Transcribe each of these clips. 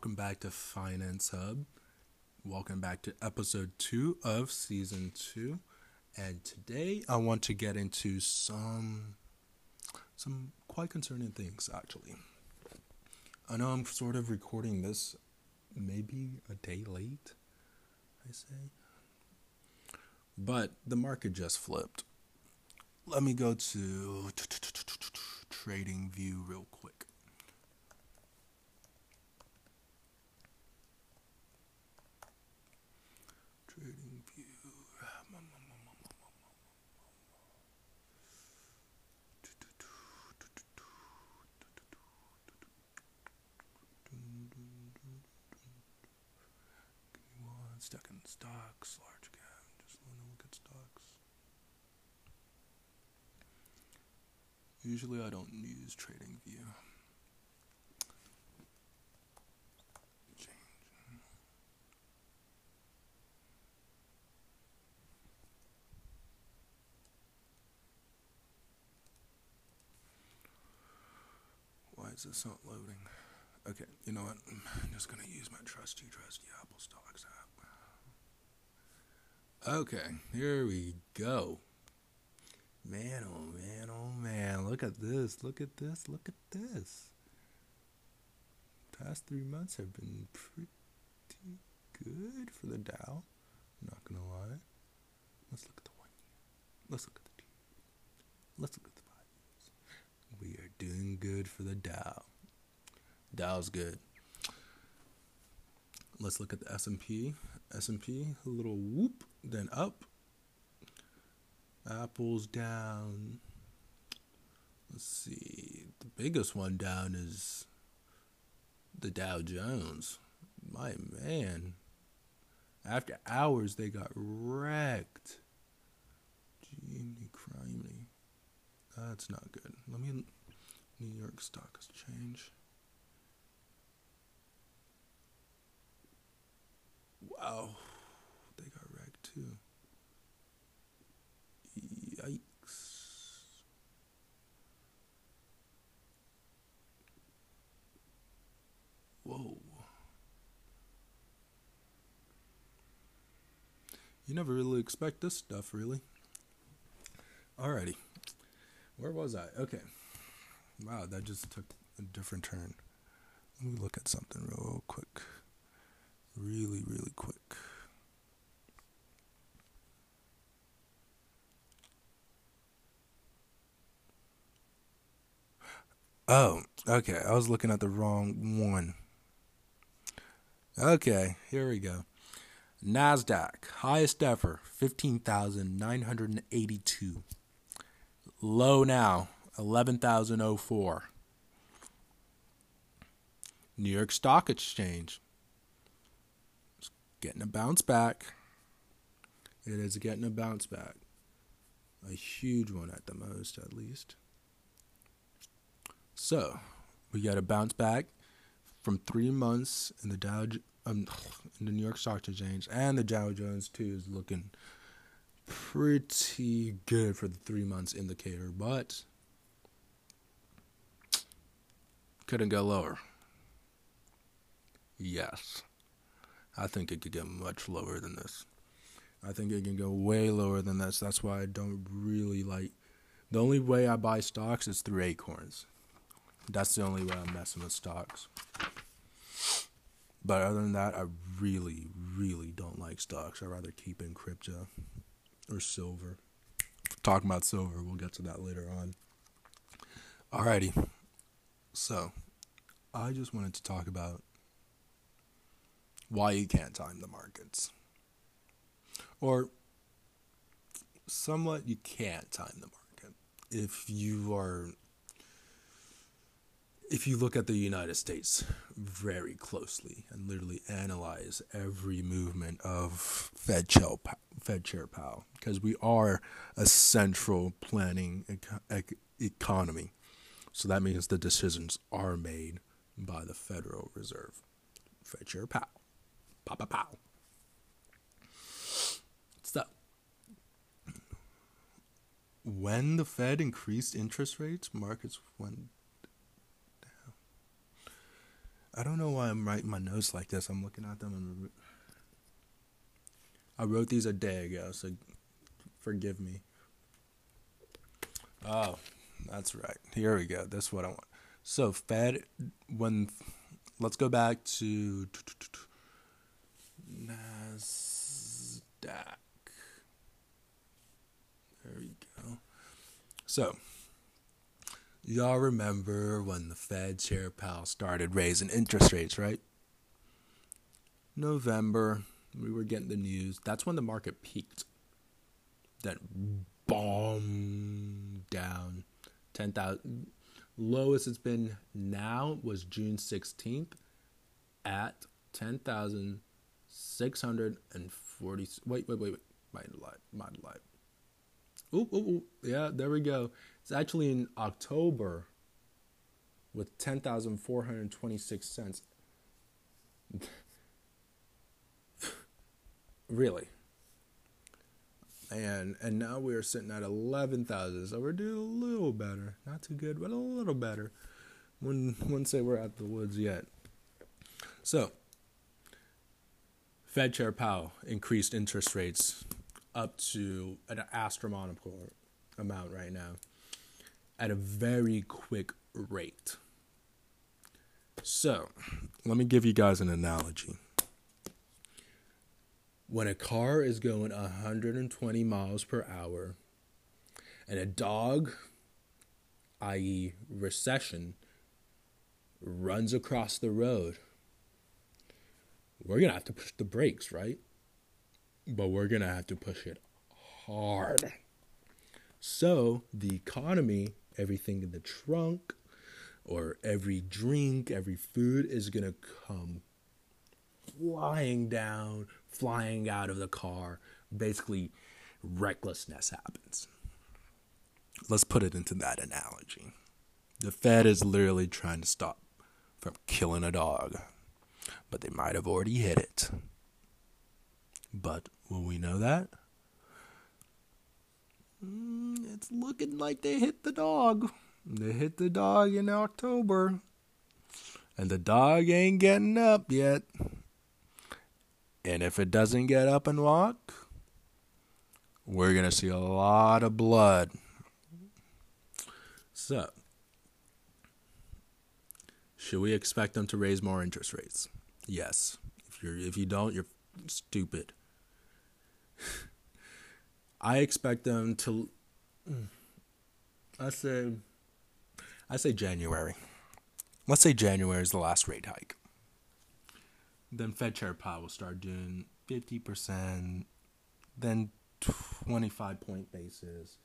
welcome back to Finance Hub. Welcome back to episode two of season two. And today I want to get into some some quite concerning things actually. I know I'm sort of recording this maybe a day late, I say. But the market just flipped. Let me go to trading view real quick. Me in Stocks, large cap. Just want to look at stocks. Usually I don't use trading view. Why is this not loading? Okay, you know what? I'm just gonna use my trusty, trusty Apple Stocks app. Okay, here we go. Man, oh man, oh man, look at this, look at this, look at this. Past three months have been pretty good for the Dow. Not gonna lie. Let's look at the one year. Let's look at the two. Let's look at the five years. We are doing good for the Dow. Dow's good. Let's look at the S&P. S&P, a little whoop, then up. Apple's down. Let's see. The biggest one down is the Dow Jones. My man. After hours, they got wrecked. Genie criminy. That's not good. Let me. New York Stock Exchange. Wow. Too. Yikes. Whoa. You never really expect this stuff, really. Alrighty. Where was I? Okay. Wow, that just took a different turn. Let me look at something real quick. Really, really quick. Oh, okay. I was looking at the wrong one. Okay, here we go. NASDAQ, highest ever, 15,982. Low now, 11,004. New York Stock Exchange, it's getting a bounce back. It is getting a bounce back. A huge one at the most, at least. So, we got a bounce back from three months in the Dow, um, in the New York Stock Exchange, and the Dow Jones too is looking pretty good for the three months indicator, but couldn't go lower. Yes, I think it could get much lower than this. I think it can go way lower than this. That's why I don't really like. The only way I buy stocks is through Acorns. That's the only way I'm messing with stocks. But other than that, I really, really don't like stocks. I'd rather keep in crypto or silver. Talking about silver, we'll get to that later on. Alrighty. So, I just wanted to talk about why you can't time the markets. Or, somewhat, you can't time the market. If you are if you look at the United States very closely and literally analyze every movement of Fed chair, Fed Chair Powell, because we are a central planning ec- economy, so that means the decisions are made by the Federal Reserve, Fed Chair Powell, Papa Powell. So, when the Fed increased interest rates, markets went I don't know why I'm writing my notes like this. I'm looking at them and I wrote these a day ago, so forgive me. Oh, that's right. Here we go. That's what I want. So Fed when let's go back to Nasdaq. There we go. So y'all remember when the Fed Chair Powell started raising interest rates, right? November, we were getting the news. That's when the market peaked. That bomb down 10,000 lowest it's been now was June 16th at 10,640 wait wait wait wait might lie might lie Ooh, ooh, ooh, yeah, there we go. It's actually in October with 10,426 cents. really? And and now we're sitting at 11,000. So we're doing a little better. Not too good, but a little better. Wouldn't, wouldn't say we're at the woods yet. So, Fed Chair Powell increased interest rates up to an astronomical amount right now at a very quick rate. So, let me give you guys an analogy. When a car is going 120 miles per hour and a dog, i.e., recession, runs across the road, we're going to have to push the brakes, right? but we're going to have to push it hard. So, the economy, everything in the trunk, or every drink, every food is going to come flying down, flying out of the car. Basically, recklessness happens. Let's put it into that analogy. The Fed is literally trying to stop from killing a dog, but they might have already hit it. But will we know that? Mm, it's looking like they hit the dog. They hit the dog in October. And the dog ain't getting up yet. And if it doesn't get up and walk, we're going to see a lot of blood. So, should we expect them to raise more interest rates? Yes. If you if you don't, you're stupid. I expect them to. I say. I say January. Let's say January is the last rate hike. Then Fed Chair Powell will start doing fifty percent, then twenty-five point basis,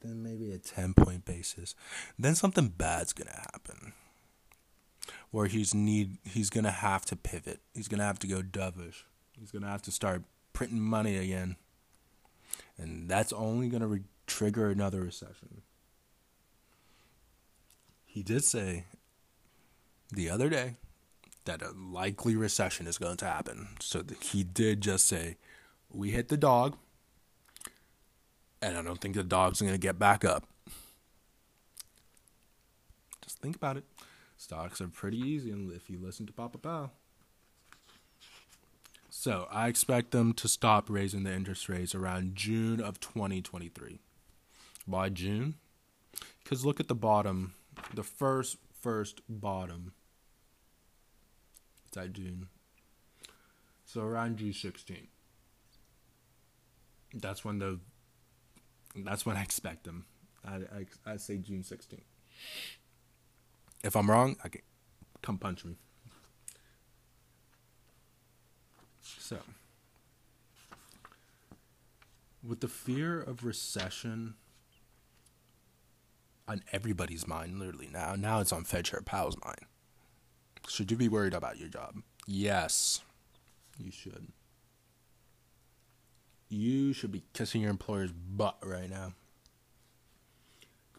then maybe a ten point basis. Then something bad's gonna happen. Where he's need he's gonna have to pivot. He's gonna have to go dovish. He's gonna have to start printing money again. And that's only going to re- trigger another recession. He did say the other day that a likely recession is going to happen. So he did just say, We hit the dog, and I don't think the dog's going to get back up. Just think about it. Stocks are pretty easy if you listen to Papa Powell. So I expect them to stop raising the interest rates around June of 2023. Why June? Because look at the bottom, the first first bottom. It's at June. So around June 16. That's when the. That's when I expect them. I I, I say June 16. If I'm wrong, I can come punch me. So, with the fear of recession on everybody's mind, literally now, now it's on Fed Chair Powell's mind. Should you be worried about your job? Yes, you should. You should be kissing your employer's butt right now.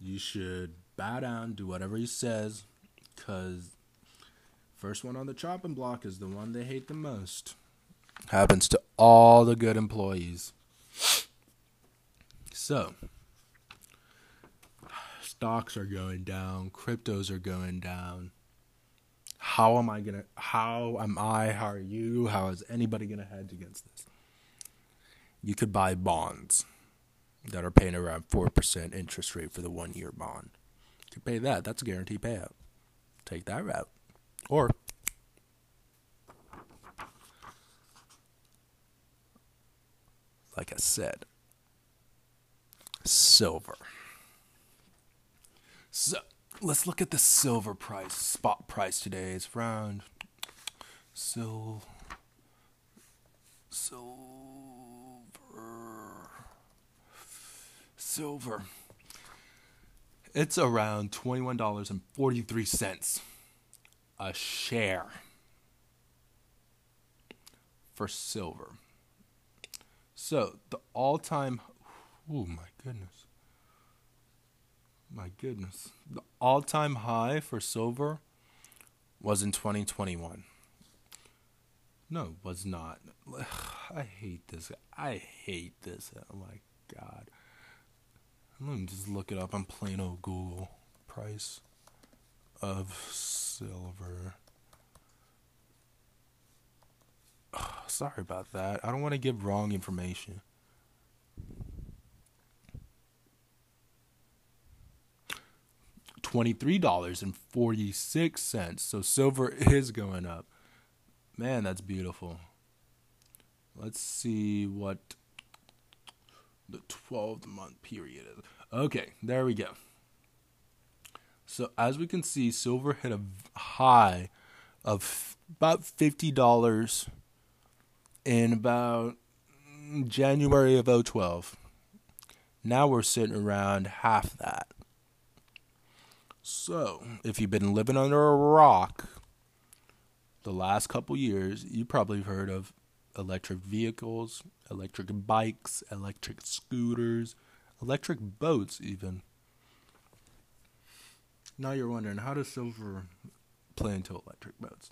You should bow down, do whatever he says, because first one on the chopping block is the one they hate the most. Happens to all the good employees. So, stocks are going down, cryptos are going down, How am I gonna? How am I? How are you? How is anybody gonna hedge against this? You could buy bonds that are paying around four percent interest rate for the one year bond. You pay that. That's a guaranteed payout. Take that route, or like I said, silver. So let's look at the silver price, spot price today. It's around sil silver silver. It's around twenty one dollars and forty three cents a share for silver. So the all time oh my goodness. My goodness. The all time high for silver was in 2021. No, was not. I hate this. I hate this. Oh my god. Let me just look it up on plain old Google. Price of silver. Sorry about that. I don't want to give wrong information. $23.46. So silver is going up. Man, that's beautiful. Let's see what the 12 month period is. Okay, there we go. So as we can see, silver hit a high of about $50 in about January of 012. Now we're sitting around half that. So, if you've been living under a rock the last couple years, you probably have heard of electric vehicles, electric bikes, electric scooters, electric boats, even. Now you're wondering how does silver play into electric boats?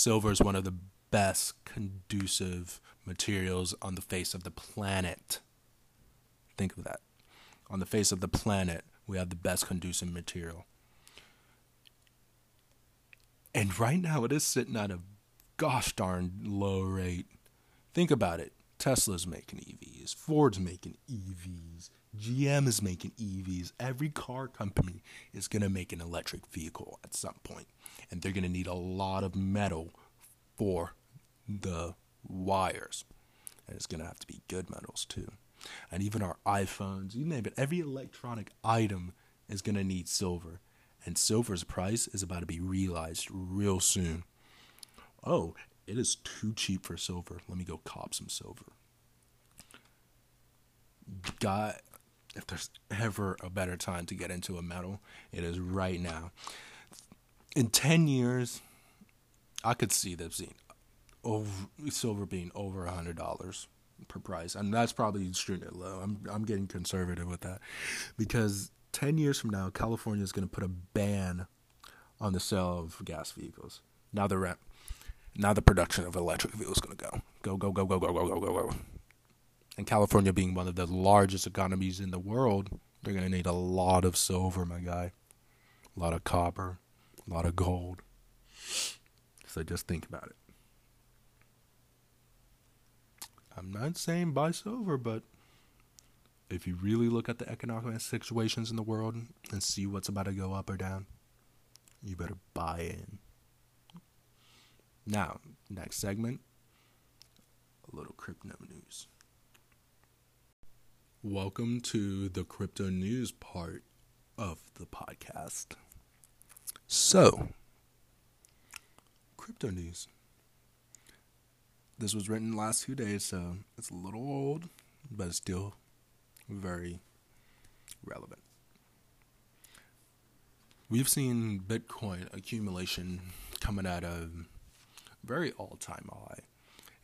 Silver is one of the best conducive materials on the face of the planet. Think of that on the face of the planet, we have the best conducive material. And right now, it is sitting at a gosh darn low rate. Think about it. Tesla's making EVs, Ford's making EVs, GM is making EVs. Every car company is going to make an electric vehicle at some point, and they're going to need a lot of metal for the wires. And it's going to have to be good metals too and even our iPhones, you name it, every electronic item is going to need silver. And silver's price is about to be realized real soon. Oh, it is too cheap for silver. Let me go cop some silver. God, if there's ever a better time to get into a metal, it is right now. In 10 years, I could see this being over, silver being over a $100 per price, and that's probably shooting it low. I'm I'm getting conservative with that because ten years from now, California is going to put a ban on the sale of gas vehicles. Now the rent, now the production of electric vehicles going to go go go go go go go go go go. And California being one of the largest economies in the world, they're going to need a lot of silver, my guy, a lot of copper, a lot of gold. So just think about it. I'm not saying buy silver, but if you really look at the economic situations in the world and see what's about to go up or down, you better buy in. Now, next segment a little crypto news. Welcome to the crypto news part of the podcast. So, crypto news. This was written last few days, so it's a little old, but it's still very relevant. We've seen Bitcoin accumulation coming out a very all time high.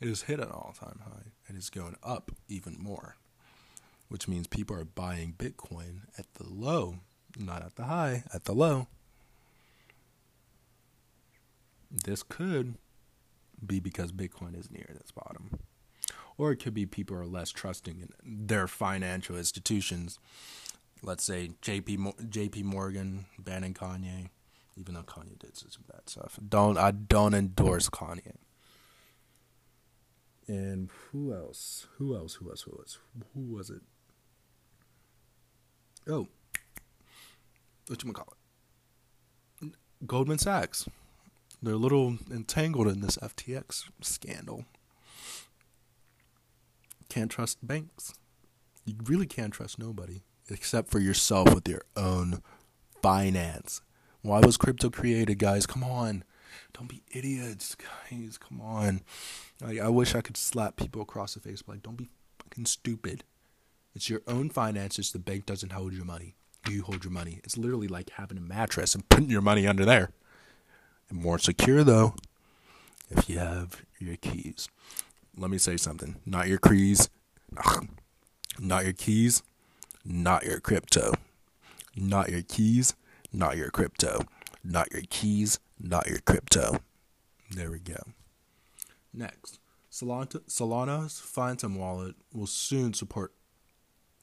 It has hit an all time high and it's going up even more, which means people are buying Bitcoin at the low, not at the high, at the low. This could be because Bitcoin is near its bottom. Or it could be people are less trusting in their financial institutions. Let's say JP JP Morgan banning Kanye, even though Kanye did some bad stuff. Don't I don't endorse Kanye. And who else? Who else? Who else? Who else? Who was it? Oh, what you call it? Goldman Sachs. They're a little entangled in this FTX scandal. Can't trust banks. You really can't trust nobody except for yourself with your own finance. Why was crypto created, guys? Come on. Don't be idiots, guys. Come on. Like, I wish I could slap people across the face, but like, don't be fucking stupid. It's your own finances. The bank doesn't hold your money. You hold your money. It's literally like having a mattress and putting your money under there. And more secure though, if you have your keys. Let me say something. Not your keys. Not your keys. Not your crypto. Not your keys. Not your crypto. Not your keys. Not your crypto. There we go. Next, Solana's Phantom wallet will soon support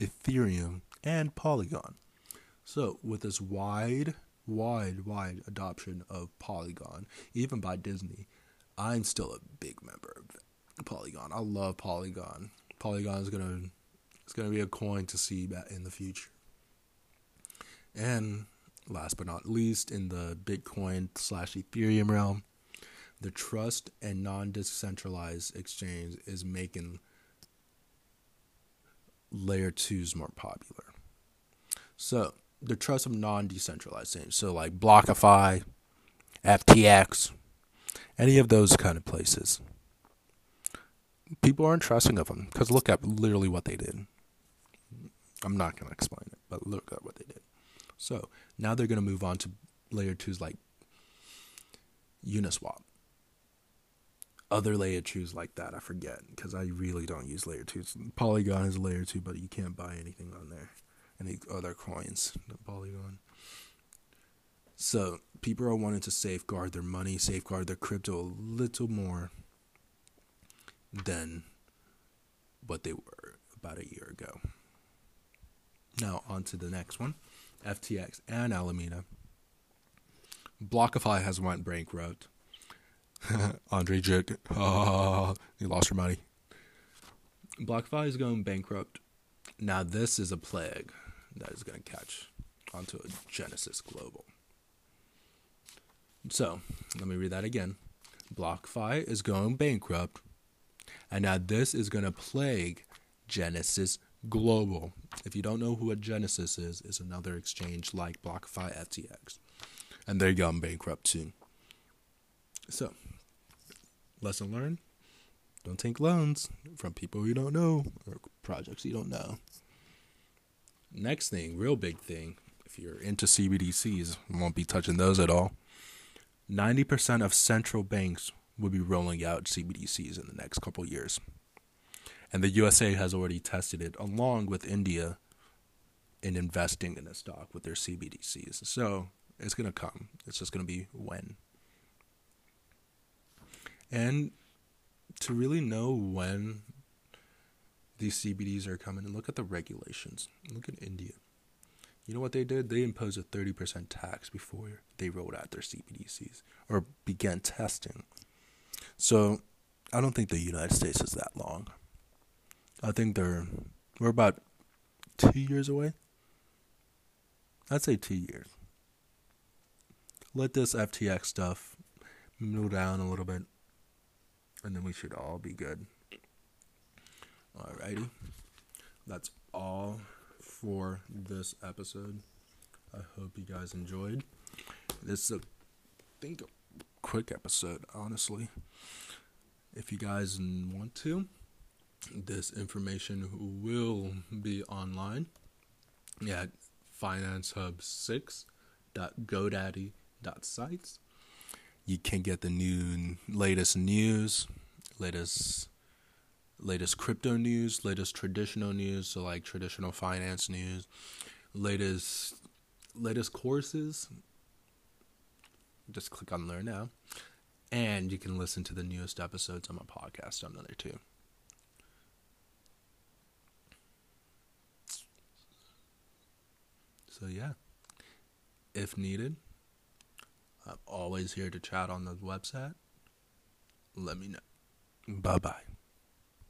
Ethereum and Polygon. So, with this wide, wide, wide adoption of Polygon, even by Disney, I'm still a big member of Polygon. I love Polygon. Polygon is gonna it's gonna be a coin to see in the future. And last but not least, in the Bitcoin slash Ethereum realm, the trust and non decentralized exchange is making layer twos more popular. So the trust of non decentralized things, so like BlockFi, FTX, any of those kind of places. People aren't trusting of them because look at literally what they did. I'm not going to explain it, but look at what they did. So now they're going to move on to layer twos like Uniswap. Other layer twos like that, I forget because I really don't use layer twos. Polygon is layer two, but you can't buy anything on there. Any other coins Polygon. So people are wanting to safeguard their money, safeguard their crypto a little more than what they were about a year ago. Now on to the next one. FTX, and Alameda. BlockFi has went bankrupt. Andre Jick, oh, you lost your money. BlockFi is going bankrupt. Now this is a plague that is going to catch onto a Genesis Global. So let me read that again. BlockFi is going bankrupt, and now this is going to plague Genesis Global. If you don't know who a Genesis is, is another exchange like BlockFi FTX. And they're gone bankrupt too. So, lesson learned don't take loans from people you don't know or projects you don't know. Next thing, real big thing, if you're into CBDCs, won't be touching those at all. 90% of central banks will be rolling out CBDCs in the next couple years. And the USA has already tested it along with India in investing in a stock with their CBDCs. So it's going to come. It's just going to be when. And to really know when these CBDs are coming, look at the regulations. Look at India. You know what they did? They imposed a 30% tax before they rolled out their CBDCs or began testing. So I don't think the United States is that long. I think they're we're about two years away. I'd say two years. Let this FTX stuff move down a little bit, and then we should all be good. Alrighty, that's all for this episode. I hope you guys enjoyed. This is a I think a quick episode, honestly. If you guys want to this information will be online at financehub6.godaddy.sites. You can get the new latest news, latest latest crypto news, latest traditional news, so like traditional finance news, latest latest courses. Just click on learn now. And you can listen to the newest episodes on my podcast on there too. So, yeah, if needed, I'm always here to chat on the website. Let me know. Bye bye.